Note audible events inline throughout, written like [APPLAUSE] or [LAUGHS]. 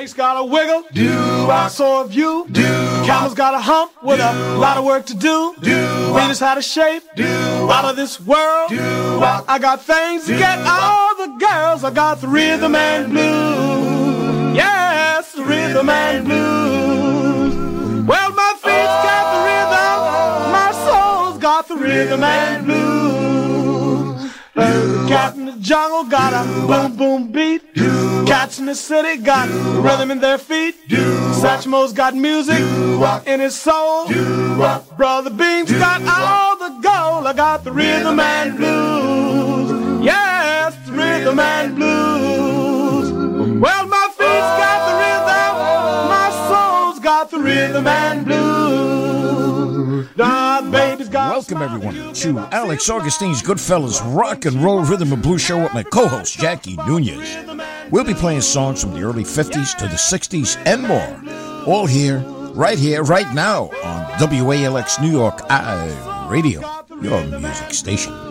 Snake's got a wiggle. Do I? So have you. Do Camel's got a hump with do a lot of work to do. Do Venus had a shape. Do Out of this world. Do I got things to get all the girls. I got the rhythm and blues. Yes, the rhythm and blues. Well, my feet's got the rhythm. My soul's got the rhythm and blues. The cat in the jungle got a boom boom beat. Cats in the city got rhythm in their feet. Satchmo's got music in his soul. Brother Beam's got all the gold. I got the rhythm and blues. Yes, the rhythm and blues. Well, my feet's got the rhythm. My soul's got the rhythm and blues. The baby's got Welcome, everyone, to Alex Augustine's Goodfellas Rock and Roll Rhythm and Blues Show with my co host, Jackie Nunez. We'll be playing songs from the early 50s to the 60s and more. All here, right here, right now on WALX New York I Radio, your music station.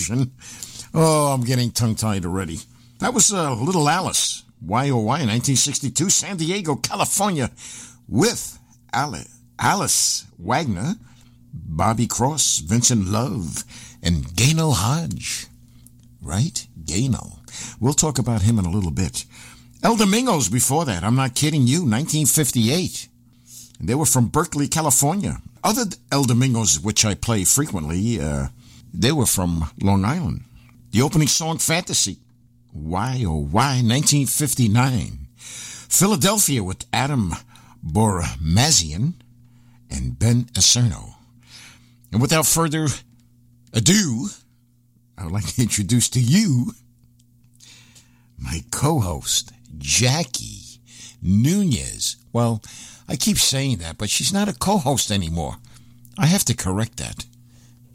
Version. Oh, I'm getting tongue tied already. That was uh, Little Alice, YOY, 1962, San Diego, California, with Alice Wagner, Bobby Cross, Vincent Love, and Gaynel Hodge. Right? Gaynel. We'll talk about him in a little bit. El Domingos before that, I'm not kidding you, 1958. They were from Berkeley, California. Other El Domingos, which I play frequently, uh, they were from Long Island. The opening song, Fantasy. Why, oh, why, 1959. Philadelphia with Adam Bormazian and Ben Acerno. And without further ado, I would like to introduce to you my co-host, Jackie Nunez. Well, I keep saying that, but she's not a co-host anymore. I have to correct that.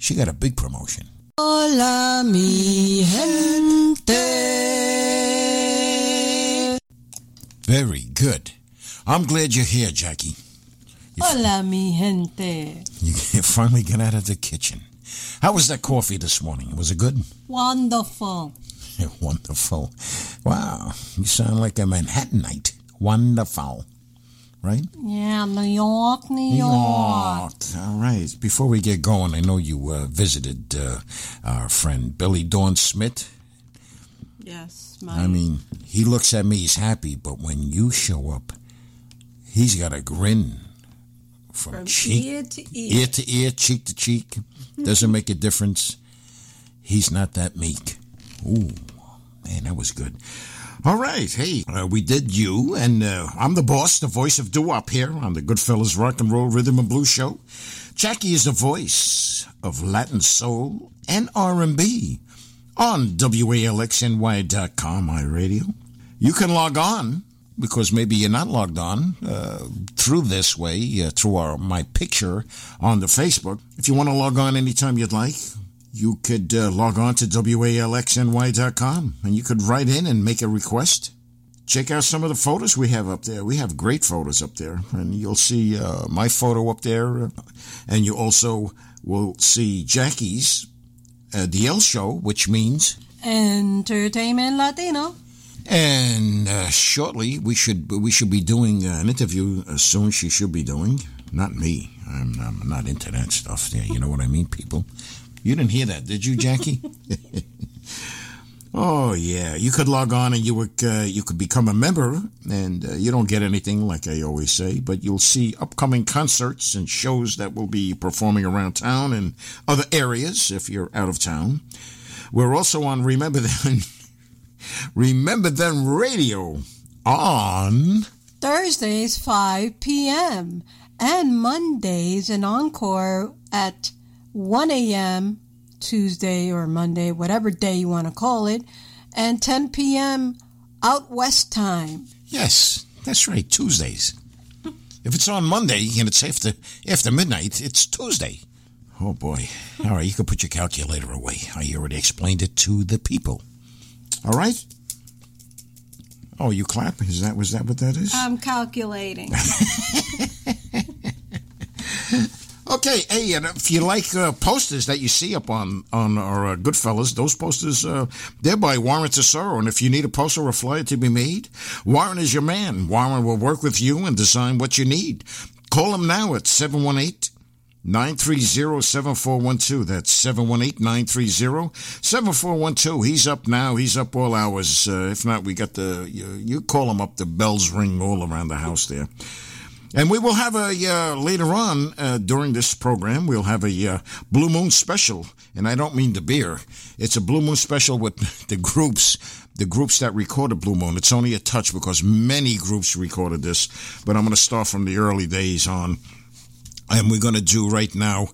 She got a big promotion. Hola, mi gente. Very good. I'm glad you're here, Jackie. You Hola, mi gente. You [LAUGHS] finally got out of the kitchen. How was that coffee this morning? Was it good? Wonderful. [LAUGHS] Wonderful. Wow, you sound like a Manhattanite. Wonderful. Right? Yeah, New York, New York. York. All right. Before we get going, I know you uh, visited uh, our friend Billy Dawn Smith. Yes, my... I mean, he looks at me, he's happy, but when you show up, he's got a grin from, from cheek, ear to ear. ear to ear, cheek to cheek. Doesn't make a difference. He's not that meek. Ooh, man, that was good. All right, hey, uh, we did you, and uh, I'm the boss, the voice of doo-wop here on the Goodfellas Rock and Roll Rhythm and Blues Show. Jackie is the voice of Latin soul and R&B on WALXNY.com, iRadio. You can log on because maybe you're not logged on uh, through this way, uh, through our my picture on the Facebook. If you want to log on anytime you'd like, you could uh, log on to WALXNY.com and you could write in and make a request. Check out some of the photos we have up there. We have great photos up there, and you'll see uh, my photo up there, and you also will see Jackie's uh, DL show, which means Entertainment Latino. And uh, shortly, we should we should be doing uh, an interview uh, soon. She should be doing, not me. I'm, I'm not into that stuff. Yeah, you know what I mean, people. You didn't hear that, did you, Jackie? [LAUGHS] [LAUGHS] oh yeah, you could log on and you would uh, you could become a member, and uh, you don't get anything like I always say, but you'll see upcoming concerts and shows that will be performing around town and other areas if you're out of town. We're also on Remember Then [LAUGHS] Remember Then Radio on Thursdays 5 p.m. and Mondays an encore at 1 a.m. Tuesday or Monday, whatever day you want to call it, and 10 p.m. out west time. Yes, that's right, Tuesdays. if it's on Monday and it's after after midnight, it's Tuesday. Oh boy. All right, you can put your calculator away. I already explained it to the people. All right? Oh, you clap? Is that was that what that is? I'm calculating. [LAUGHS] okay, hey, and if you like uh, posters that you see up on on our uh, Goodfellas, those posters uh, they're by Warren Tesoro, and if you need a poster or flyer to be made, Warren is your man. Warren will work with you and design what you need. Call him now at 718 930-7412. That's 718-930-7412. He's up now. He's up all hours. Uh, if not, we got the, you, you, call him up, the bells ring all around the house there. And we will have a, uh, later on, uh, during this program, we'll have a uh, Blue Moon special. And I don't mean the beer. It's a Blue Moon special with [LAUGHS] the groups the groups that recorded Blue Moon. It's only a touch because many groups recorded this, but I'm going to start from the early days on and we're going to do right now.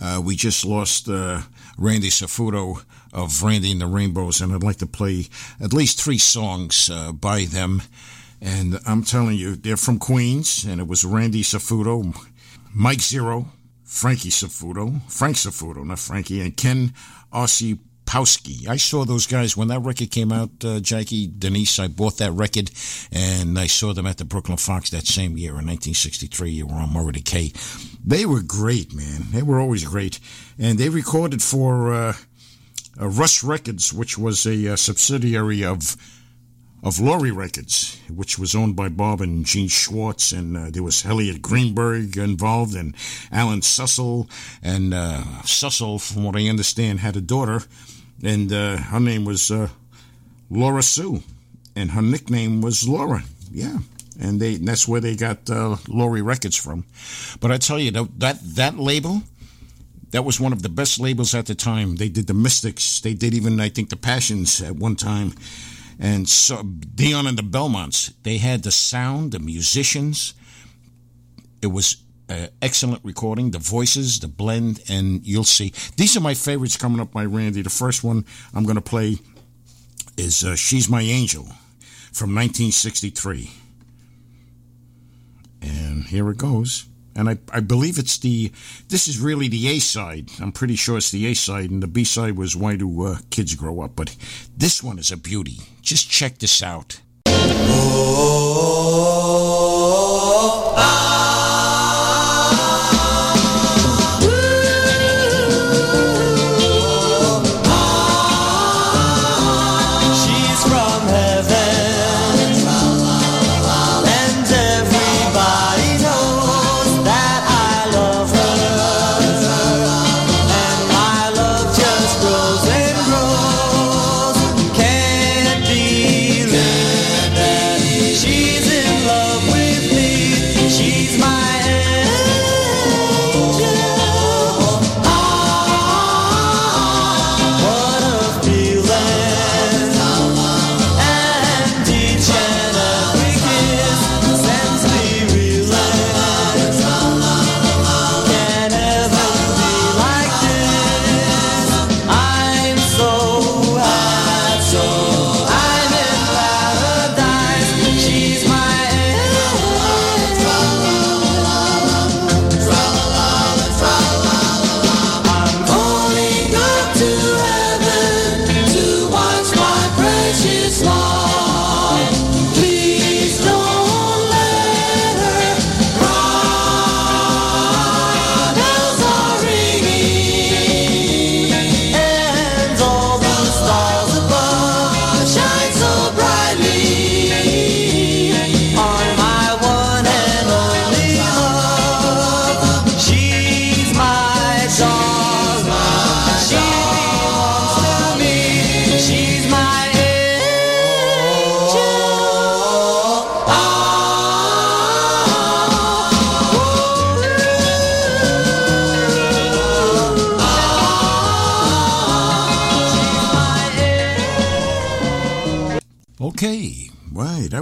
Uh, we just lost uh, Randy Safuto of Randy and the Rainbows, and I'd like to play at least three songs uh, by them. And I'm telling you, they're from Queens, and it was Randy Safuto, Mike Zero, Frankie Safuto, Frank Safuto, not Frankie, and Ken Aussie Kapowski. I saw those guys when that record came out, uh, Jackie, Denise. I bought that record and I saw them at the Brooklyn Fox that same year in 1963. You were on Murray the K. They were great, man. They were always great. And they recorded for uh, uh, Rust Records, which was a uh, subsidiary of of Laurie Records, which was owned by Bob and Gene Schwartz, and uh, there was Elliot Greenberg involved, and Alan Sussel, and uh, Sussel, from what I understand, had a daughter, and uh, her name was uh, Laura Sue, and her nickname was Laura. Yeah, and they that's where they got uh, Laurie Records from. But I tell you that that label. That was one of the best labels at the time. They did the Mystics. They did even, I think, the Passions at one time and so Dion and the Belmonts, they had the sound, the musicians. It was uh, excellent recording, the voices, the blend, and you'll see. These are my favorites coming up by Randy. The first one I'm going to play is uh, She's My Angel from 1963. And here it goes and I, I believe it's the this is really the A side. I'm pretty sure it's the A side, and the B side was Why Do uh, Kids Grow Up? But this one is a beauty. Just check this out. Oh, ah.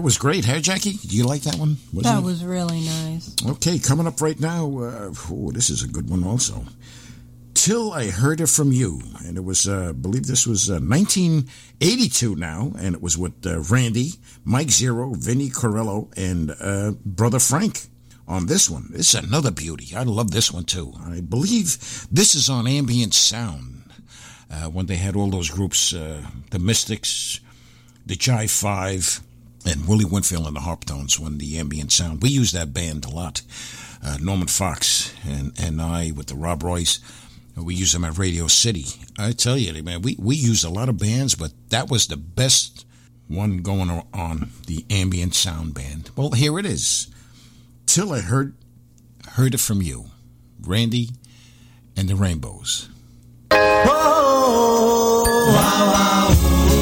Was great, huh, Jackie? Do you like that one? Wasn't that was really nice. Okay, coming up right now. Uh, oh, this is a good one also. Till I Heard It From You. And it was, uh, I believe this was uh, 1982 now. And it was with uh, Randy, Mike Zero, Vinnie Corello, and uh, Brother Frank on this one. This is another beauty. I love this one too. I believe this is on Ambient Sound. Uh, when they had all those groups, the Mystics, the Jive Five, and Willie Winfield and the Harptones when the ambient sound. We use that band a lot. Uh, Norman Fox and, and I with the Rob Roys. We use them at Radio City. I tell you, man, we, we use a lot of bands, but that was the best one going on the ambient sound band. Well, here it is. Till I heard heard it from you, Randy and the Rainbows. Whoa, wow, wow.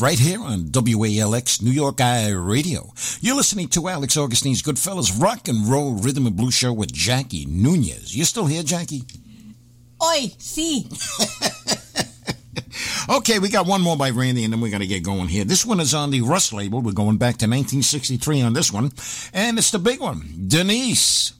Right here on WALX New York I Radio. You're listening to Alex Augustine's Goodfellas Rock and Roll Rhythm and Blues Show with Jackie Nunez. You still here, Jackie? Oi, see. [LAUGHS] okay, we got one more by Randy, and then we're going to get going here. This one is on the Rust label. We're going back to 1963 on this one, and it's the big one, Denise.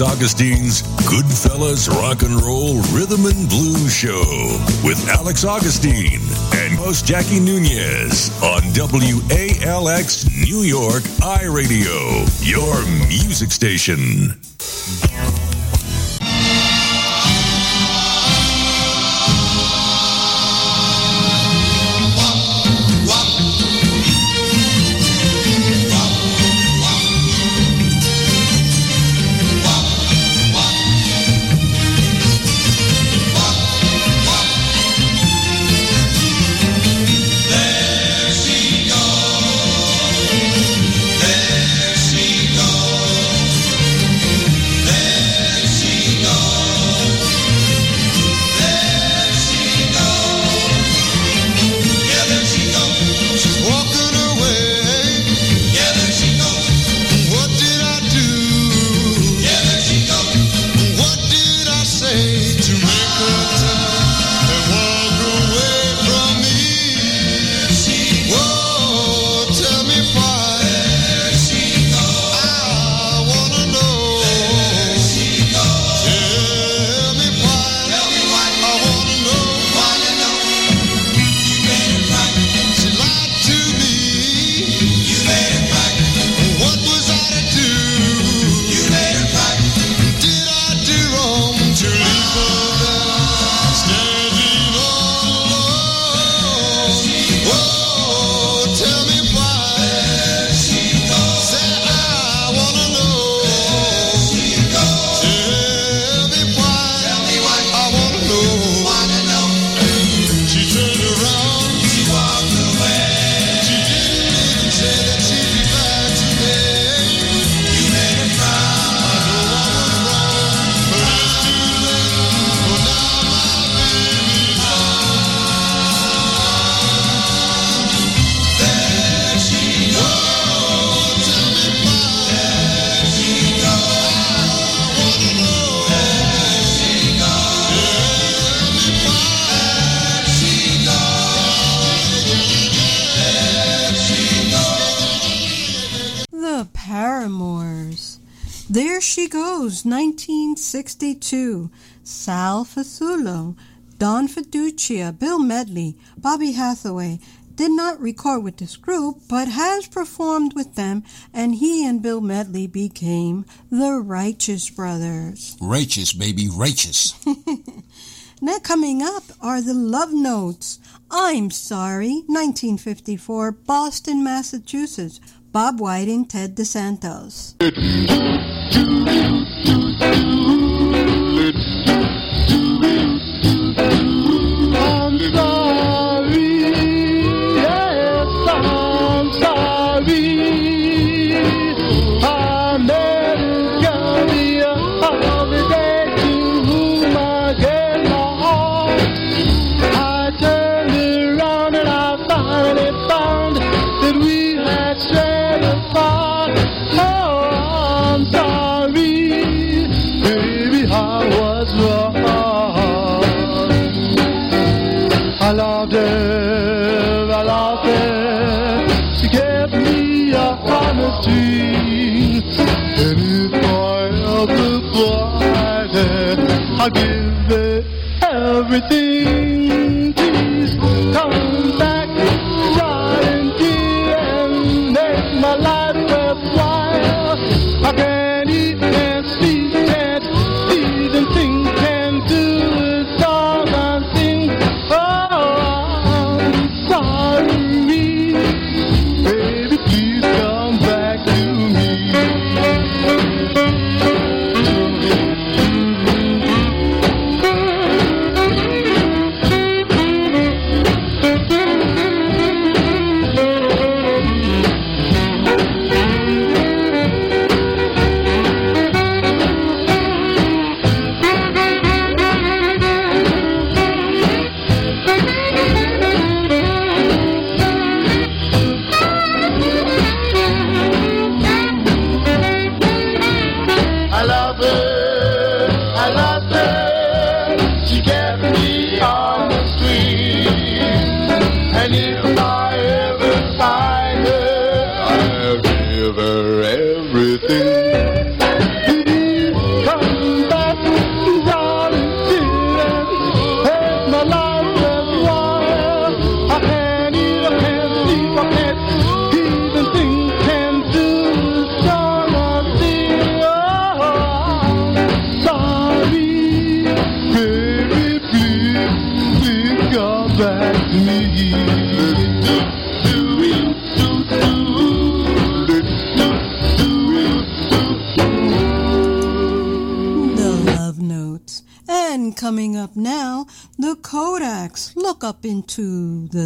Augustine's Goodfellas Rock and Roll Rhythm and Blues Show with Alex Augustine and host Jackie Nunez on WALX New York iRadio, your music station. Sal Fasolo, Don Fiducia, Bill Medley, Bobby Hathaway. Did not record with this group, but has performed with them, and he and Bill Medley became the Righteous Brothers. Righteous, baby, righteous. now, coming up are the Love Notes. I'm Sorry, 1954, Boston, Massachusetts. Bob White and Ted DeSantos. you.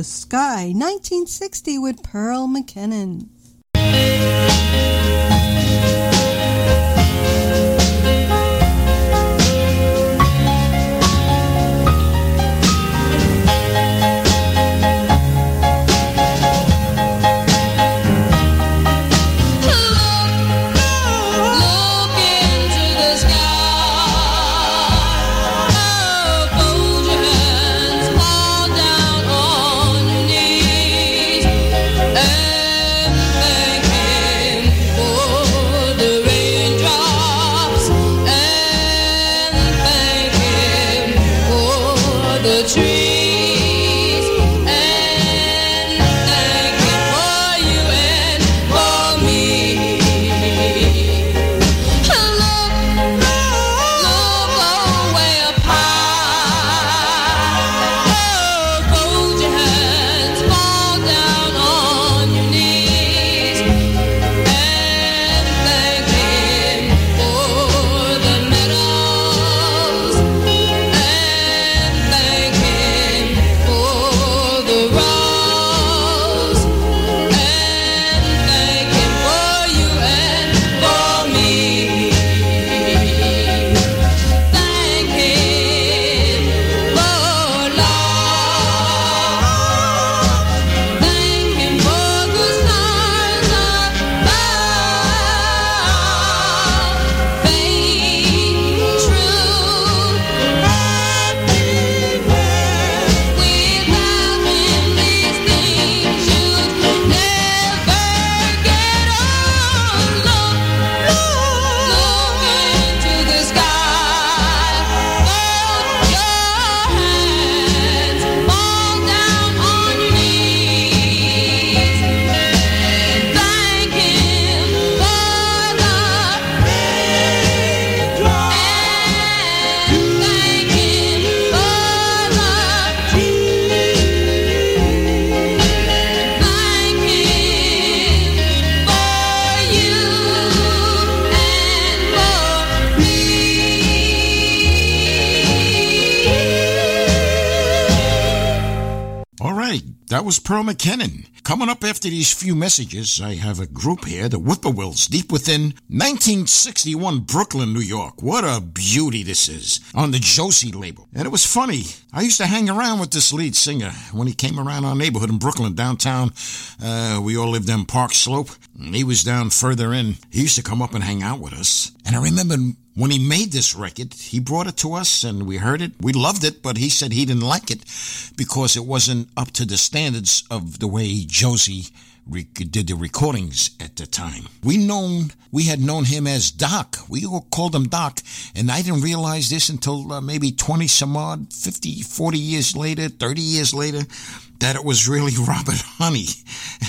The sky. 1960 with Pearl McKinnon. Pearl McKinnon. Coming up after these few messages, I have a group here, the Whippoorwills, deep within 1961 Brooklyn, New York. What a beauty this is on the Josie label. And it was funny. I used to hang around with this lead singer when he came around our neighborhood in Brooklyn, downtown. Uh, we all lived on Park Slope. He was down further in. He used to come up and hang out with us. And I remember when he made this record, he brought it to us and we heard it. We loved it, but he said he didn't like it because it wasn't up to the standards of the way Josie did the recordings at the time. We known we had known him as Doc. We all called him Doc, and I didn't realize this until uh, maybe 20 some odd, 50, 40 years later, 30 years later, that it was really [LAUGHS] Robert Honey,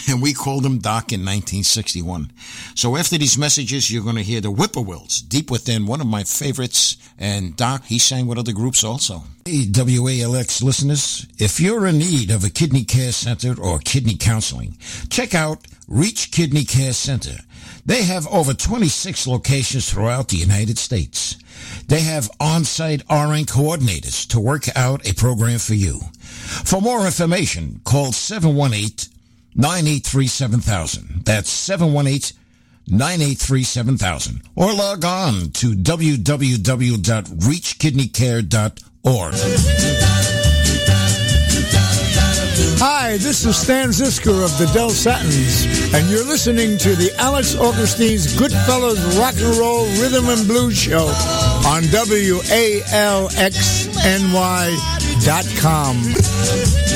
and we called him Doc in 1961. So after these messages, you're going to hear the Whippoorwills, deep within one of my favorites, and Doc, he sang with other groups also. Hey, WALX listeners, if you're in need of a kidney care center or kidney counseling, check out Reach Kidney Care Center. They have over 26 locations throughout the United States. They have on-site RN coordinators to work out a program for you. For more information, call 718-983-7000. That's 718 983 7000 or log on to www.reachkidneycare.org. Hi, this is Stan Zizka of the Del Satins, and you're listening to the Alex Augustine's Goodfellas Rock and Roll Rhythm and Blues Show on WALXNY.com.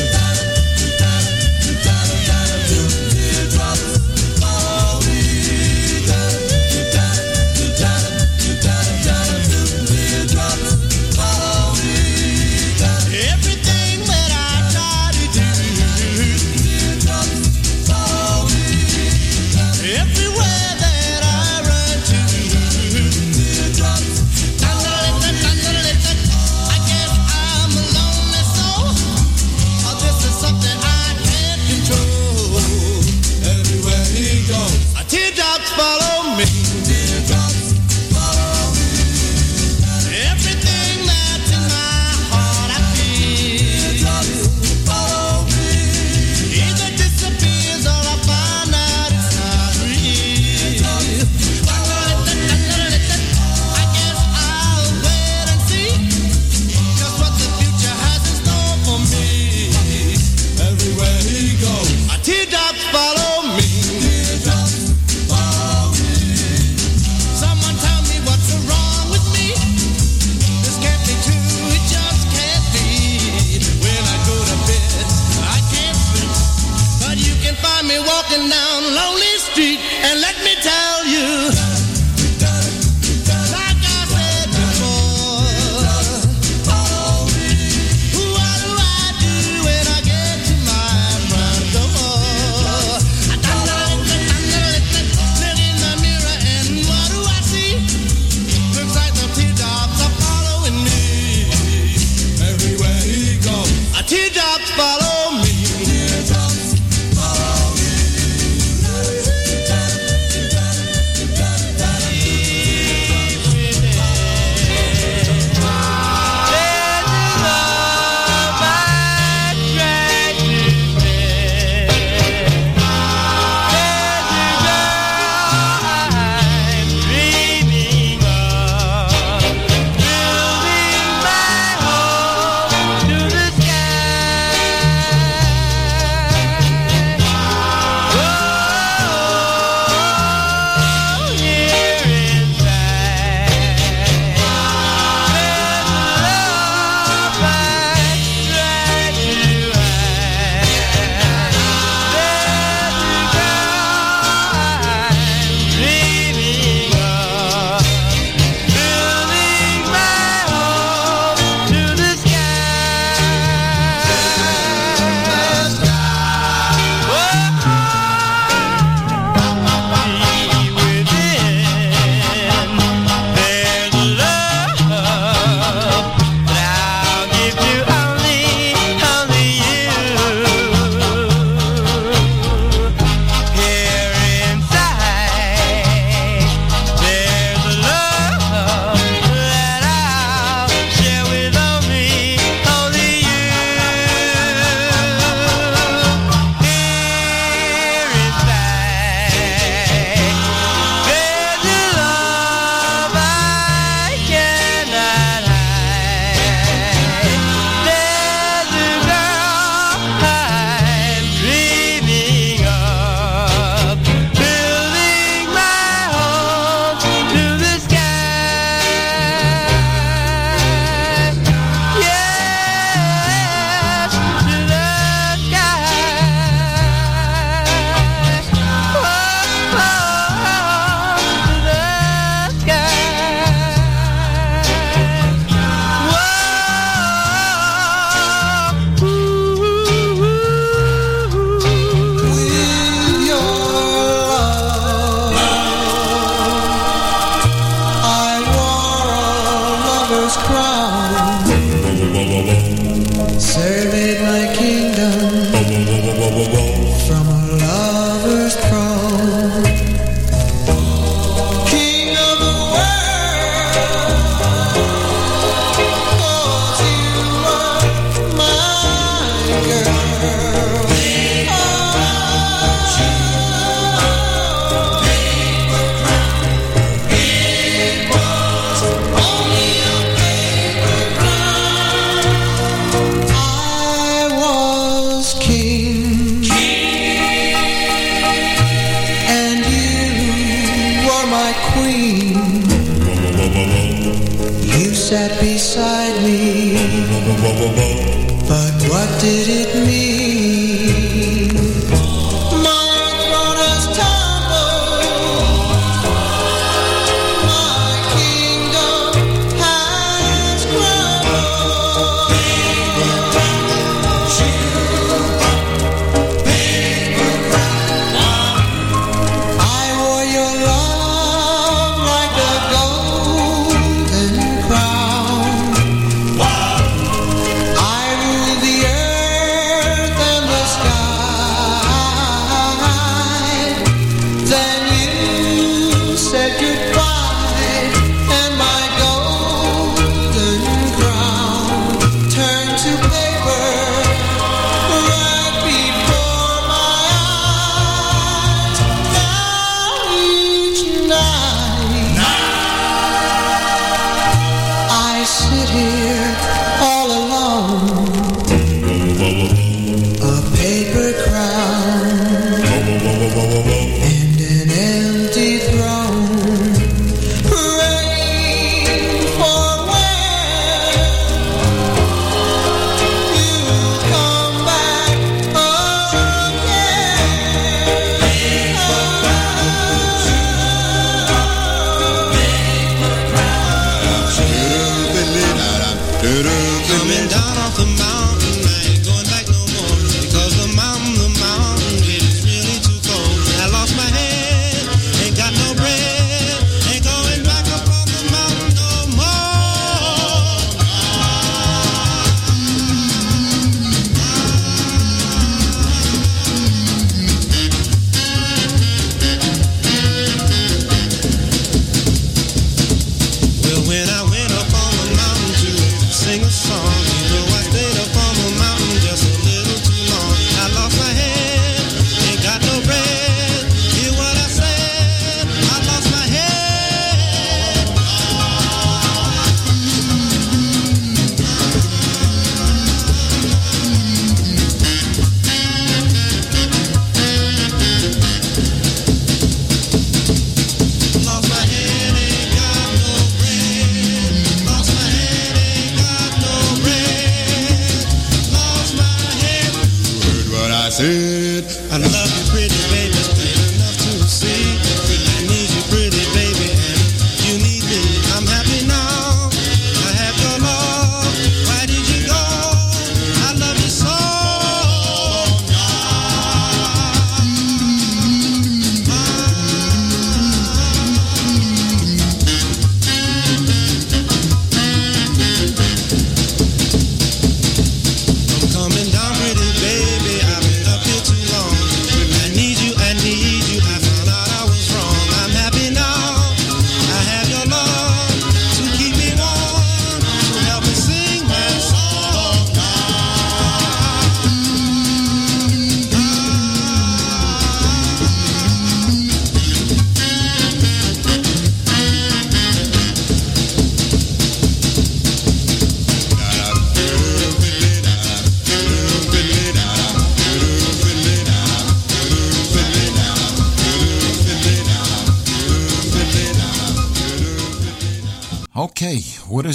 Did it.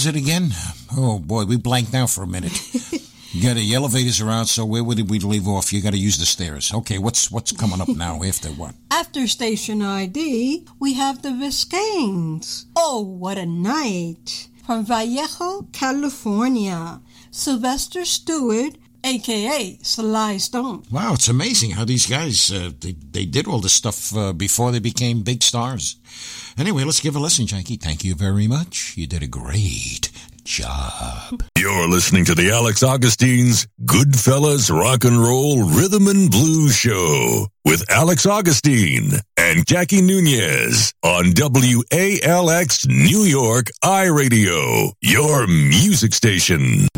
was it again? Oh boy, we blanked out for a minute. [LAUGHS] Got the elevators are out, so where did we leave off? You got to use the stairs. Okay, what's what's coming up now after what? After station ID, we have the Viscaynes. Oh, what a night! From Vallejo, California, Sylvester Stewart, aka Sly Stone. Wow, it's amazing how these guys uh, they they did all this stuff uh, before they became big stars. Anyway, let's give a listen, Janky. Thank you very much. You did a great job. You're listening to the Alex Augustine's Goodfellas Rock and Roll Rhythm and Blues Show with Alex Augustine and Jackie Nunez on WALX New York iRadio, your music station.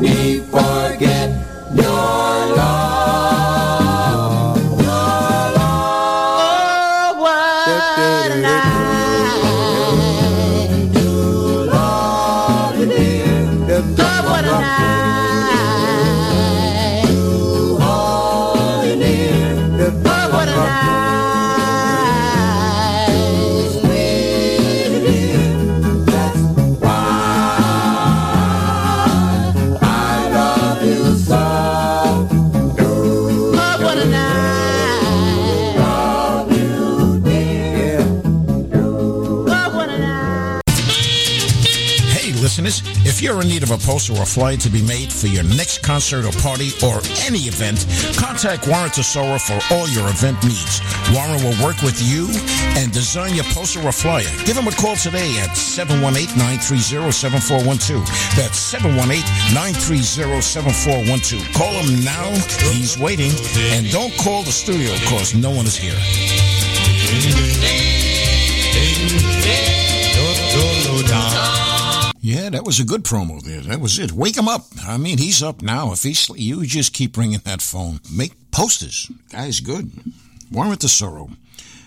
me flyer to be made for your next concert or party or any event, contact Warren Tesoro for all your event needs. Warren will work with you and design your poster or flyer. Give him a call today at 718-930-7412. That's 718-930-7412. Call him now. He's waiting. And don't call the studio because no one is here. Yeah, that was a good promo there. That was it. Wake him up. I mean, he's up now. If he's, you just keep ringing that phone. Make posters. Guy's good. Warren the Tesoro.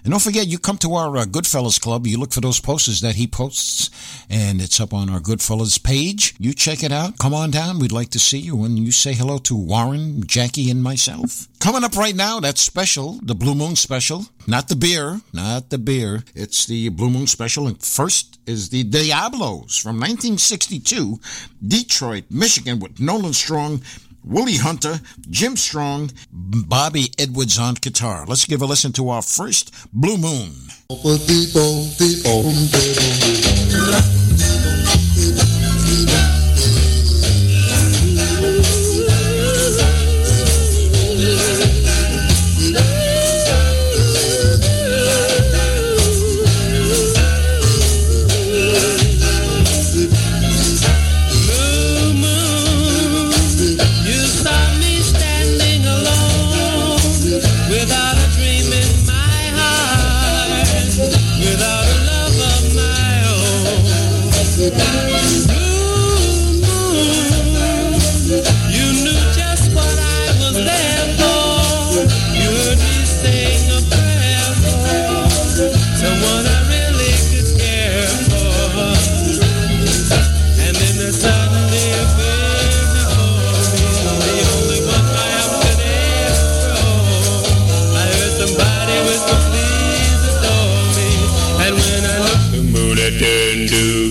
And don't forget, you come to our uh, Goodfellas Club. You look for those posters that he posts, and it's up on our Goodfellas page. You check it out. Come on down. We'd like to see you when you say hello to Warren, Jackie, and myself. Coming up right now, that's special, the Blue Moon special. Not the beer, not the beer. It's the Blue Moon special. And first is the Diablos from 1962, Detroit, Michigan, with Nolan Strong. Willie Hunter, Jim Strong, Bobby Edwards on guitar. Let's give a listen to our first Blue Moon. Had to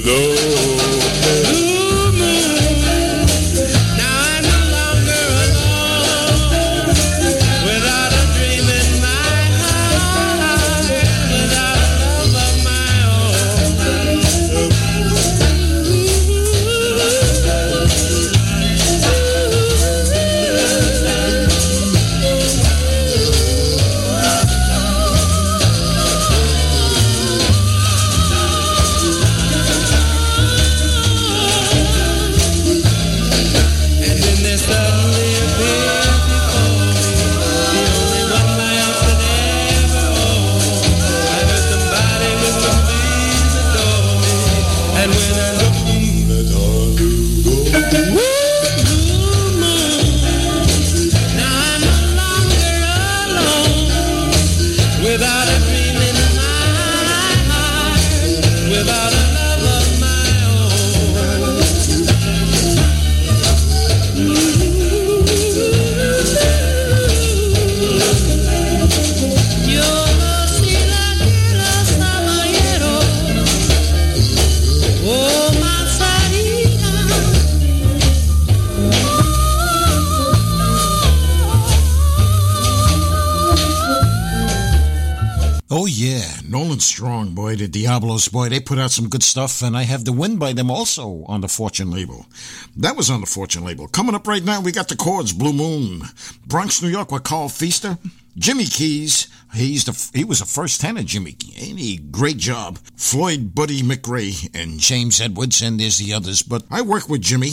boy, they put out some good stuff, and I have the win by them also on the Fortune label. That was on the Fortune label. Coming up right now, we got the chords, Blue Moon, Bronx, New York, with Carl Feaster, Jimmy Keyes. He's the he was a first tenor, Jimmy. He great job? Floyd, Buddy McRae, and James Edwards, and there's the others. But I work with Jimmy.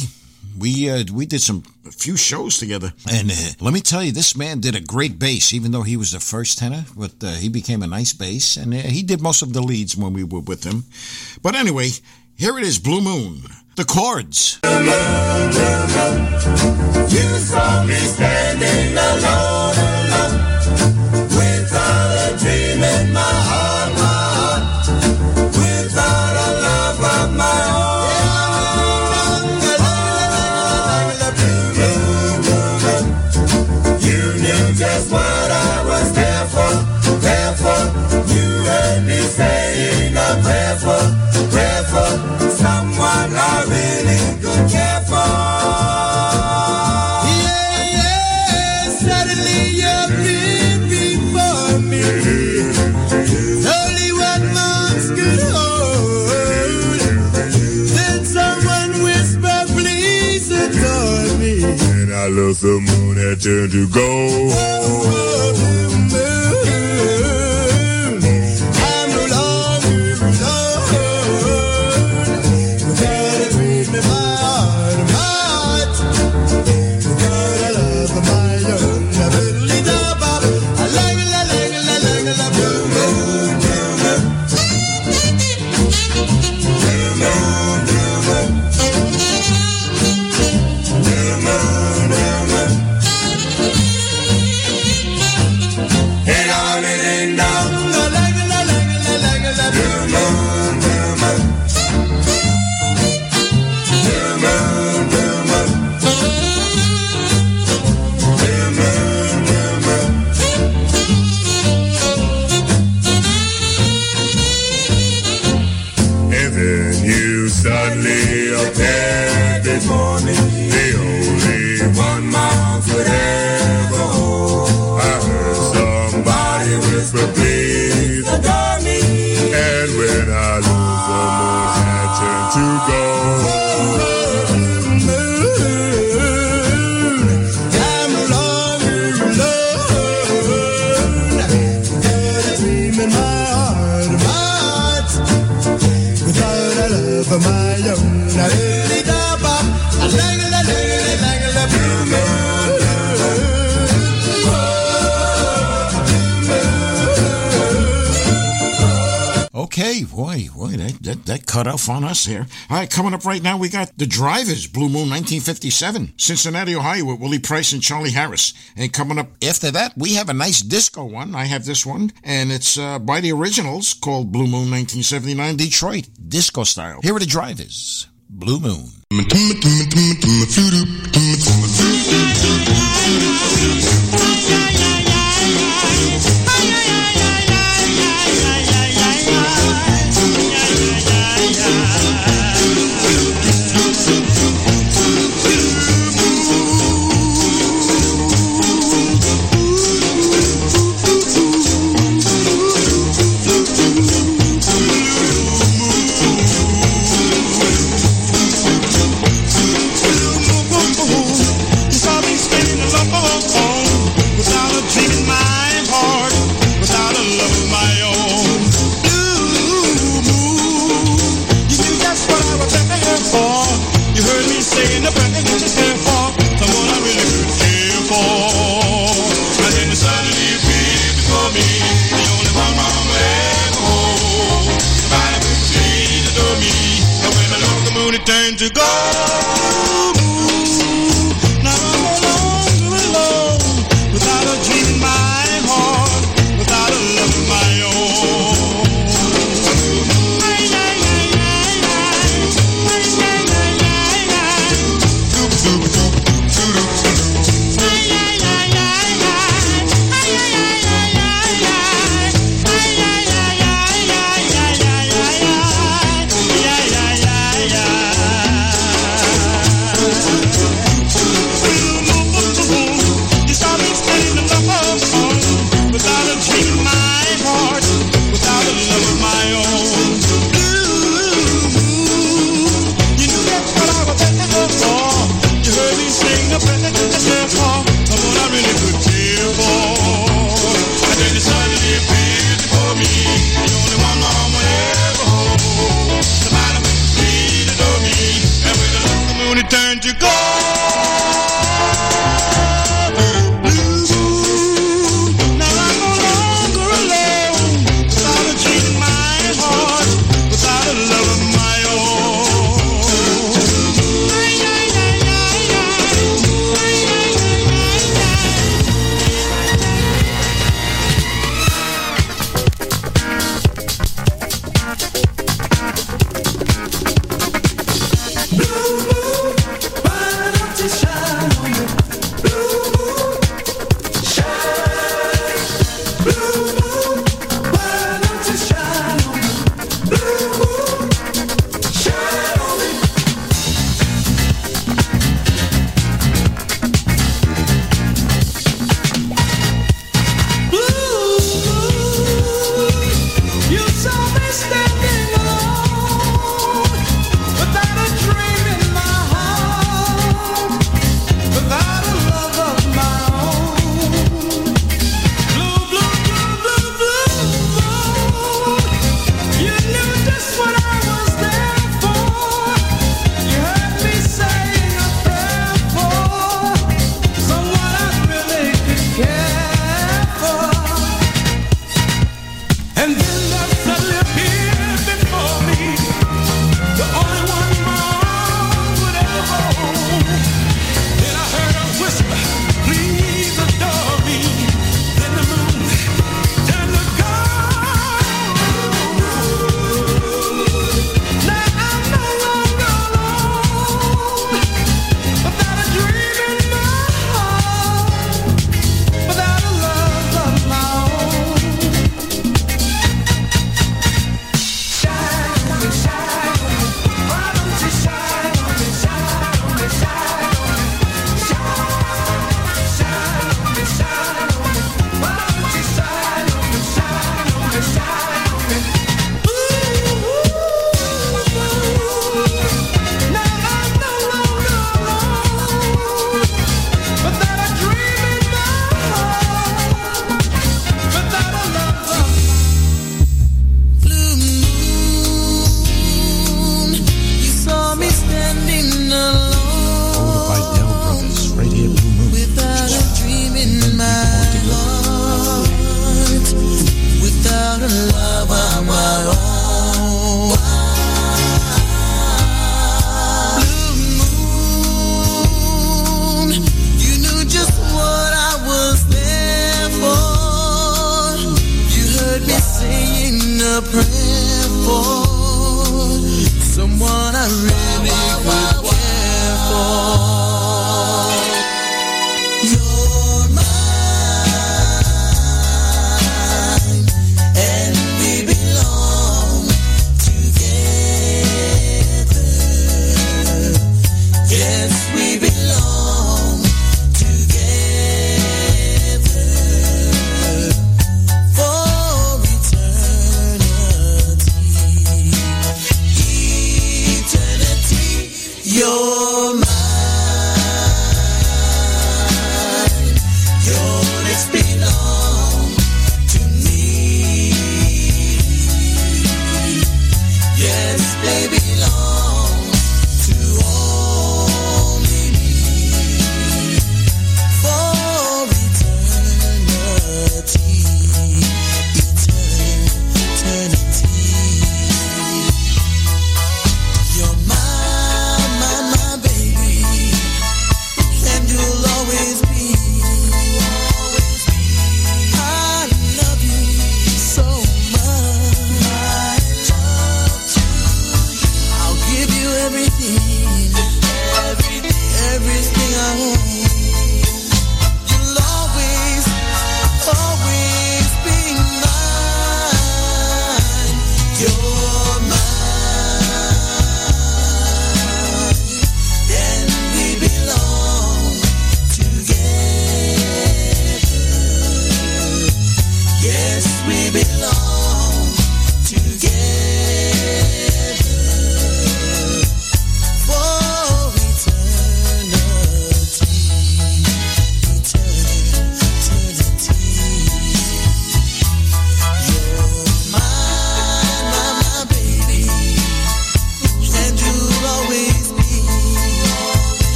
We uh, we did some few shows together, and uh, let me tell you, this man did a great bass. Even though he was the first tenor, but uh, he became a nice bass, and uh, he did most of the leads when we were with him. But anyway, here it is, Blue Moon, the chords. You saw me standing alone, without the moon had turned to gold. that, that cut off on us here. All right, coming up right now, we got The Drivers, Blue Moon 1957, Cincinnati, Ohio, with Willie Price and Charlie Harris. And coming up after that, we have a nice disco one. I have this one, and it's uh, by the originals called Blue Moon 1979 Detroit, disco style. Here are The Drivers, Blue Moon. [LAUGHS] return to go.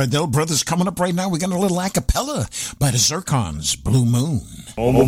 Vidal brothers coming up right now. We got a little acapella by the Zircons, Blue Moon. Blue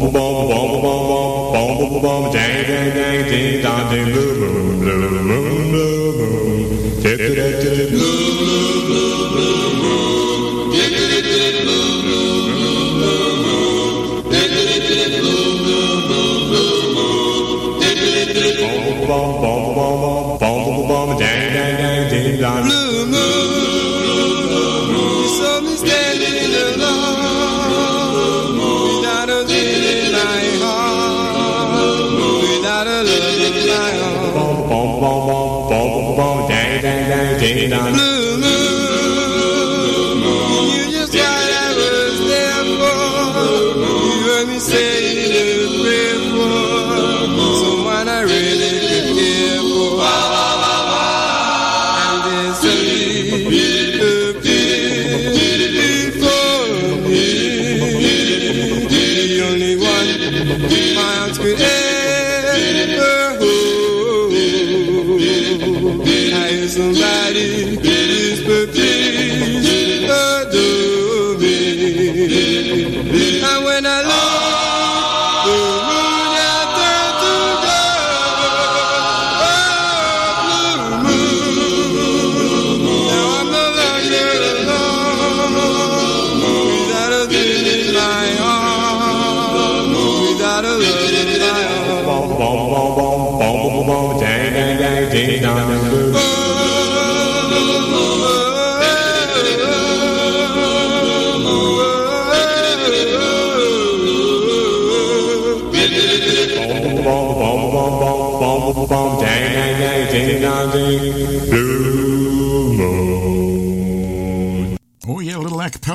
own.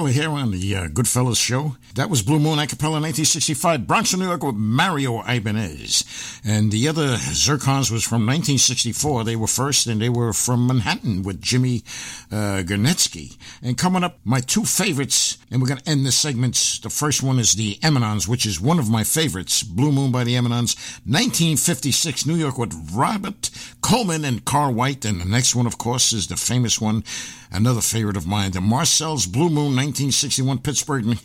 Cappella here on the uh, Goodfellas show. That was Blue Moon a cappella 1965, Bronx, New York with Mario Ibanez. And the other Zircons was from 1964. They were first, and they were from Manhattan with Jimmy uh, Gernetsky. And coming up, my two favorites, and we're going to end this segment. The first one is the Eminons, which is one of my favorites, Blue Moon by the Eminons, 1956, New York with Robert Coleman and Carl White. And the next one, of course, is the famous one, another favorite of mine, the Marcel's Blue Moon, 1961, Pittsburgh,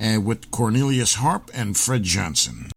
uh, with Cornelius Harp and Fred Johnson.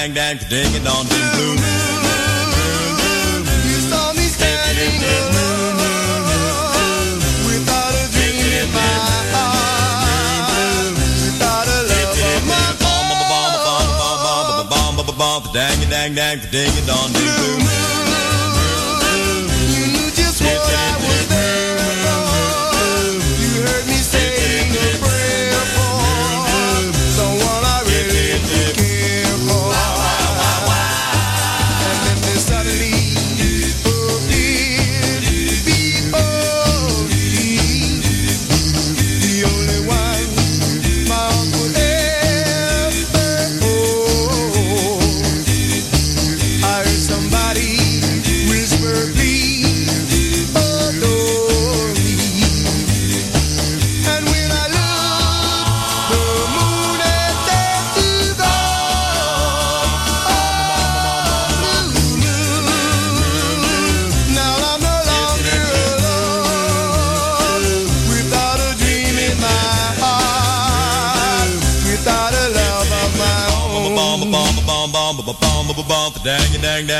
dang dang ding it on ding blue moon. You saw me standing alone without a dream in my heart, without a love of my own. Dang it dang dang ding it dong, ding blue moon.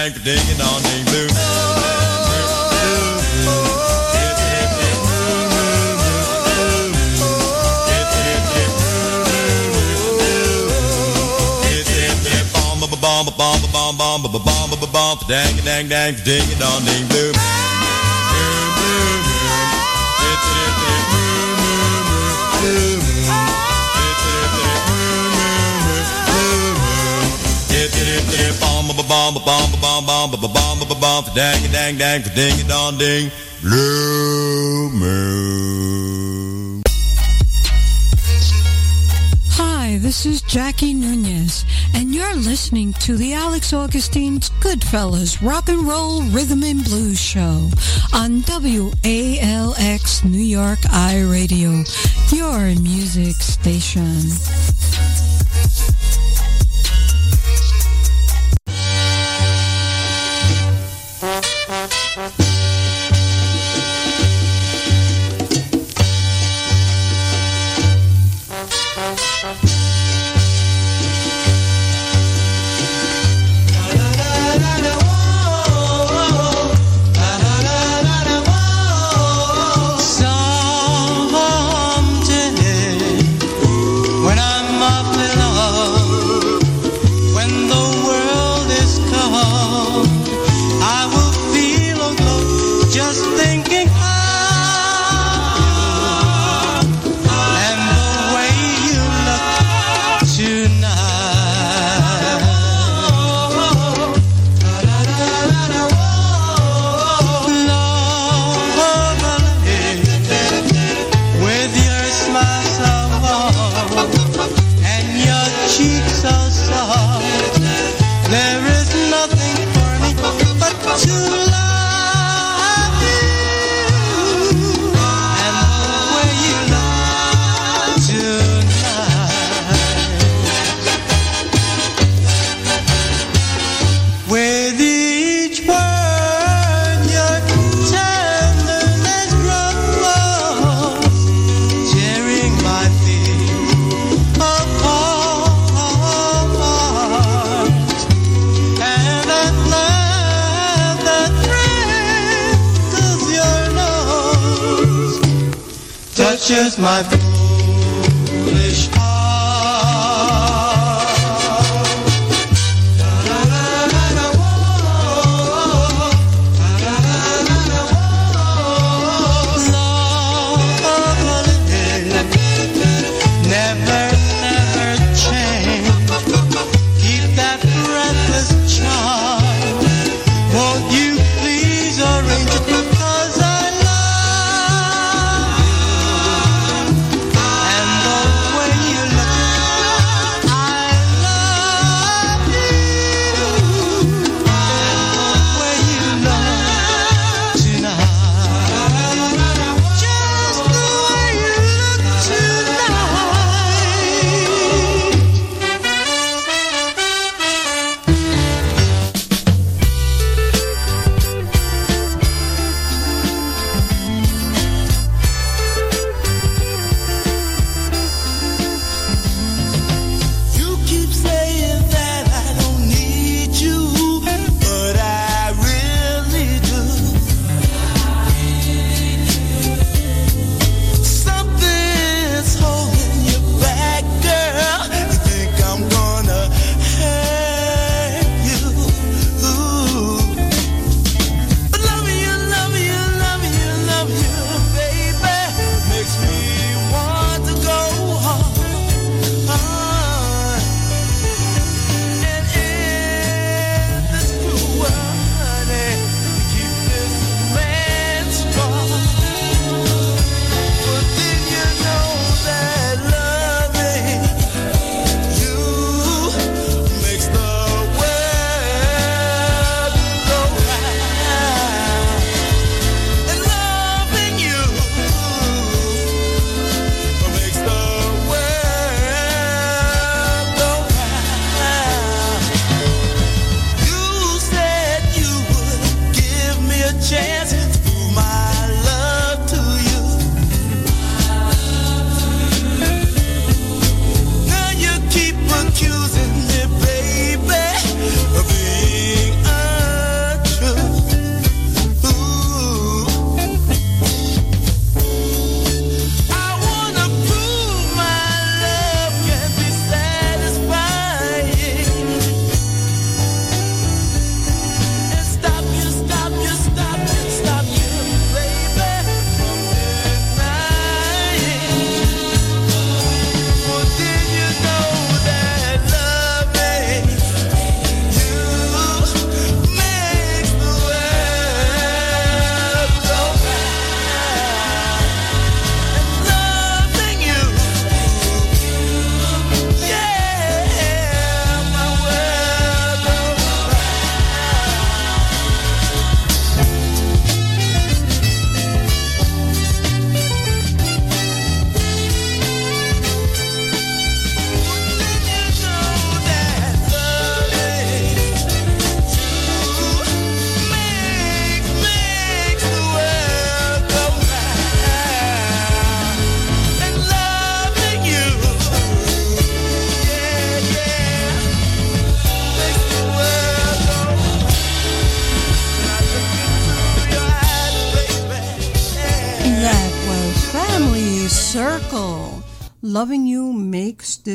back to digging on the blue. Bomb, bomb, bomb, bomb, bomb, bomb, bomb, bomb, dang, dang, dang, ding, dong, ding, blue. ba bomb ba bomb bomb ba bomb ba bomb ba dang dang dang ba ding dong ding blue moon. Hi, this is Jackie Nunez, and you're listening to the Alex Augustine's Goodfellas Rock and Roll Rhythm and Blues Show on WALX New York I Radio, your music station.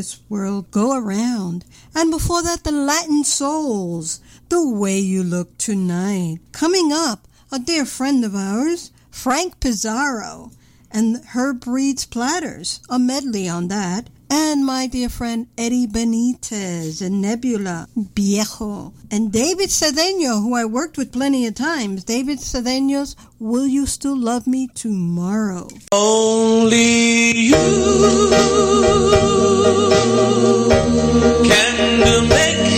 this world go around, and before that, the Latin souls, the way you look tonight. Coming up, a dear friend of ours, Frank Pizarro, and her breeds platters, a medley on that and my dear friend Eddie Benitez and Nebula Viejo and David Cedeno, who I worked with plenty of times. David Cedeno's Will You Still Love Me Tomorrow? Only you can make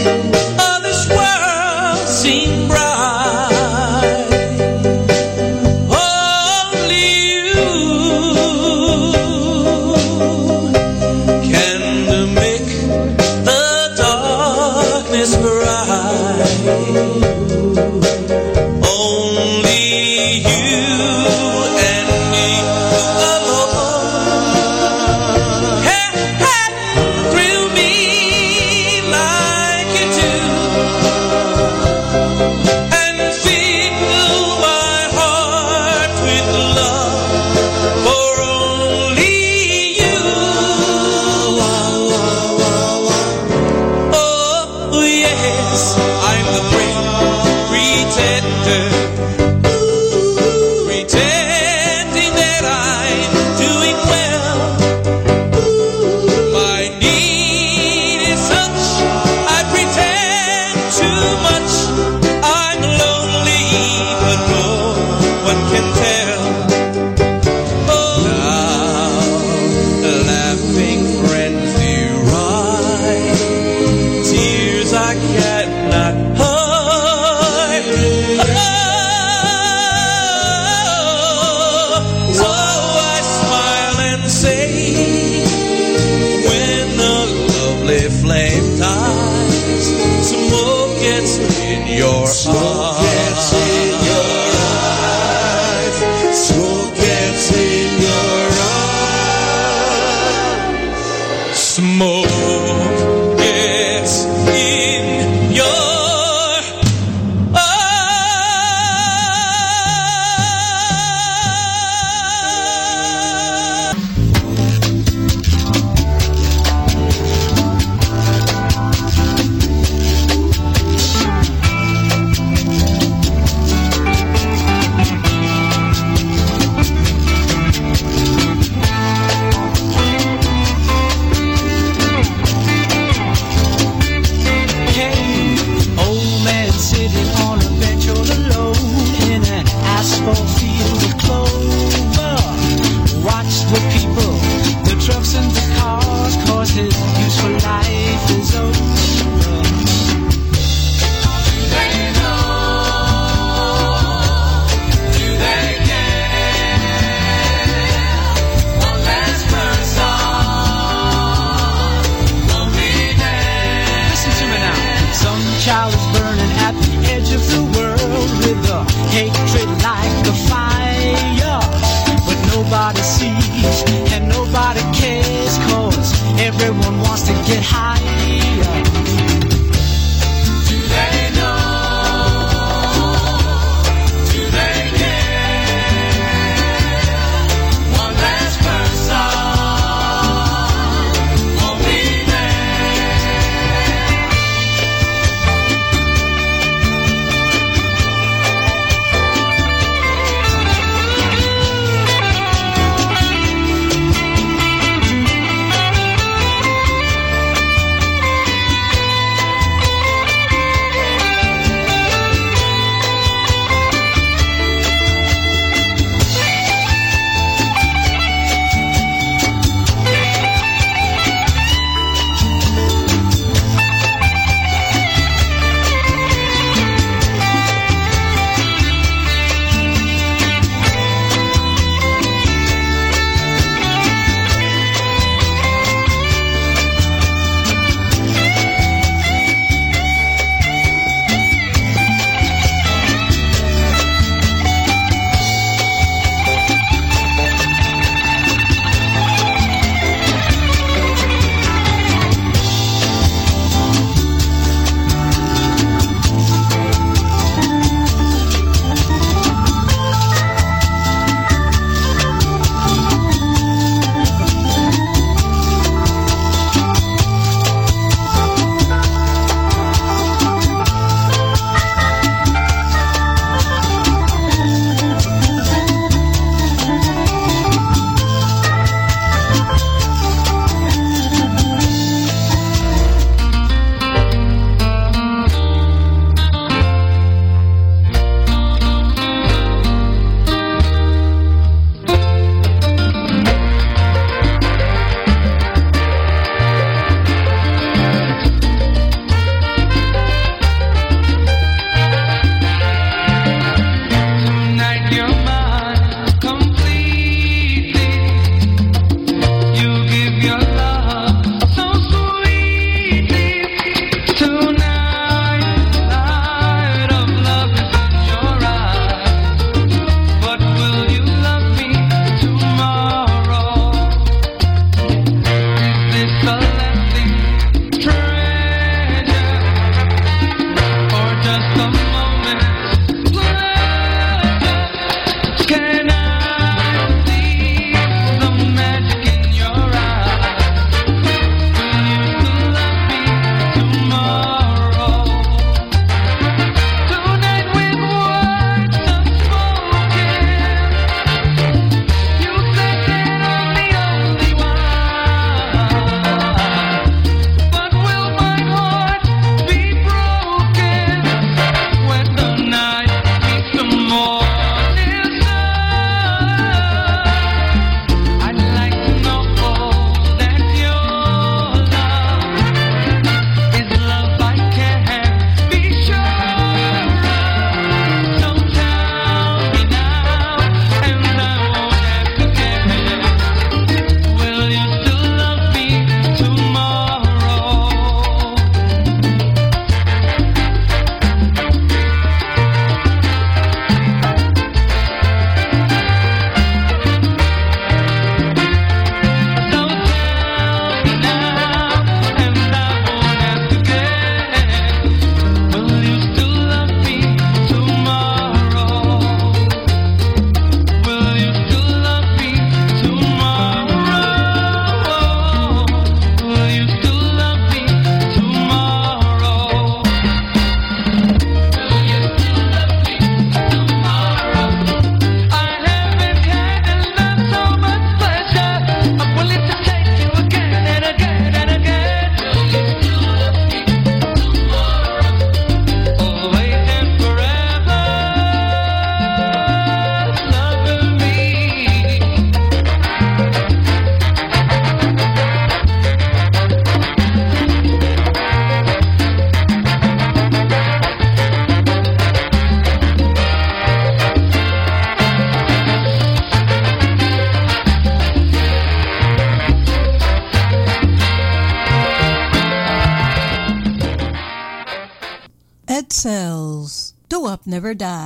never die.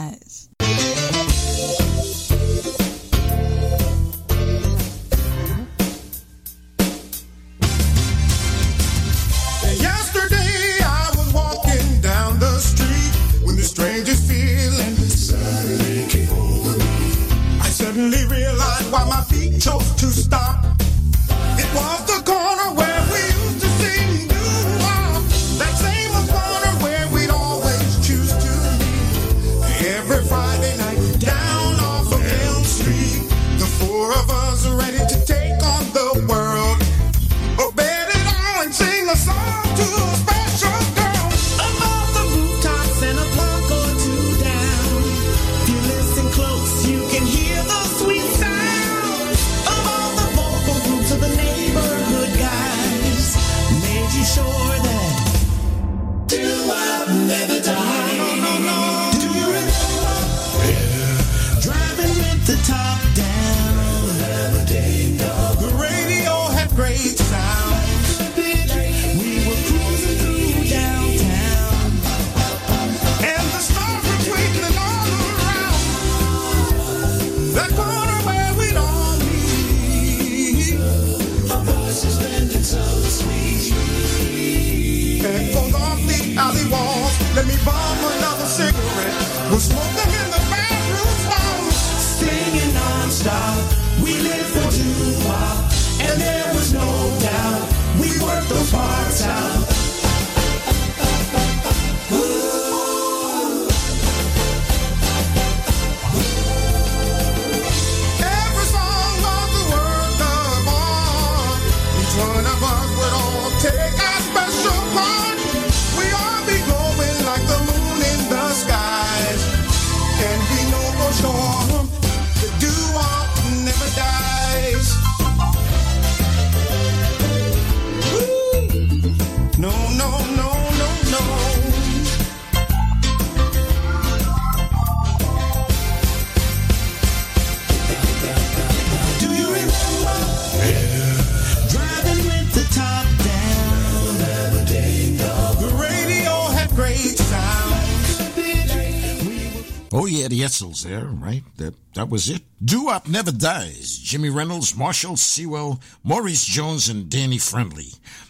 That was it. Doo-Wop Never Dies, Jimmy Reynolds, Marshall Sewell, Maurice Jones, and Danny Friendly.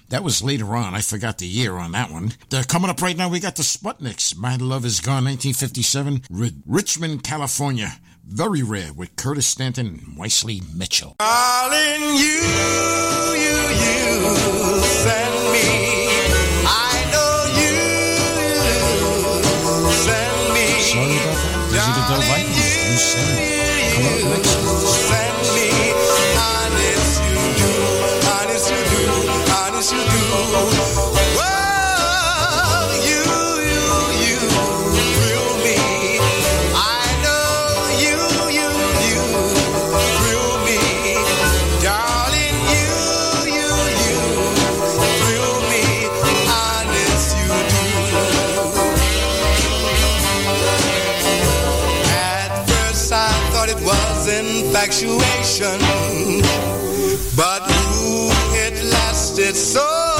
That was later on. I forgot the year on that one. They're coming up right now, we got the Sputniks. My Love Is Gone, 1957, R- Richmond, California. Very rare with Curtis Stanton and Wesley Mitchell. Darling, you, you, you send me. I know you, send me. Sorry about that. Darling, Visita you send me you. love's infatuation, but who it lasted so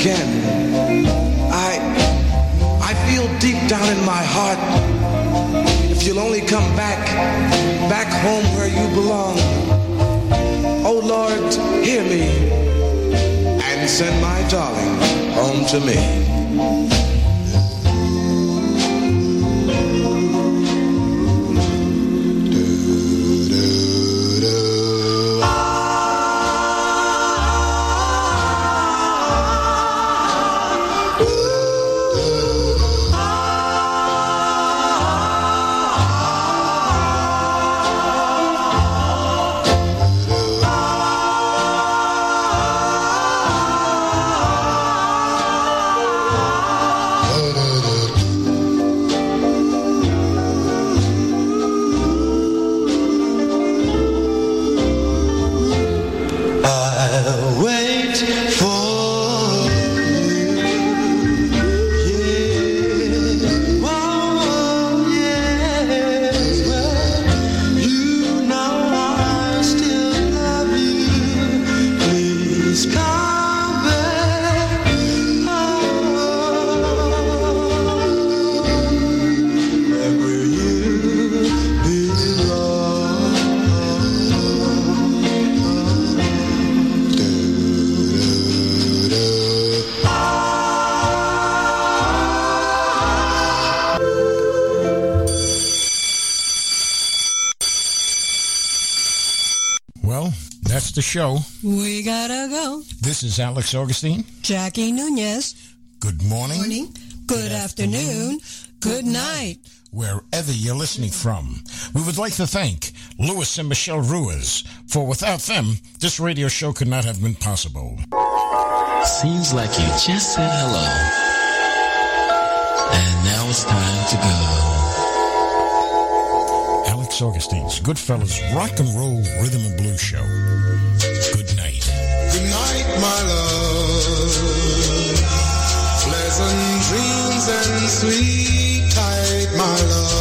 again. I I feel deep down in my heart if you'll only come back back home where you belong. Oh Lord, hear me and send my darling home to me. Show. We gotta go. This is Alex Augustine. Jackie Nunez. Good morning. Morning. Good afternoon. Good night. Wherever you're listening from, we would like to thank Louis and Michelle Ruiz, for without them, this radio show could not have been possible. Seems like you just said hello. And now it's time to go. Alex Augustine's Goodfellas Rock and Roll Rhythm and Blues Show. Pleasant dreams and sweet tight, my love.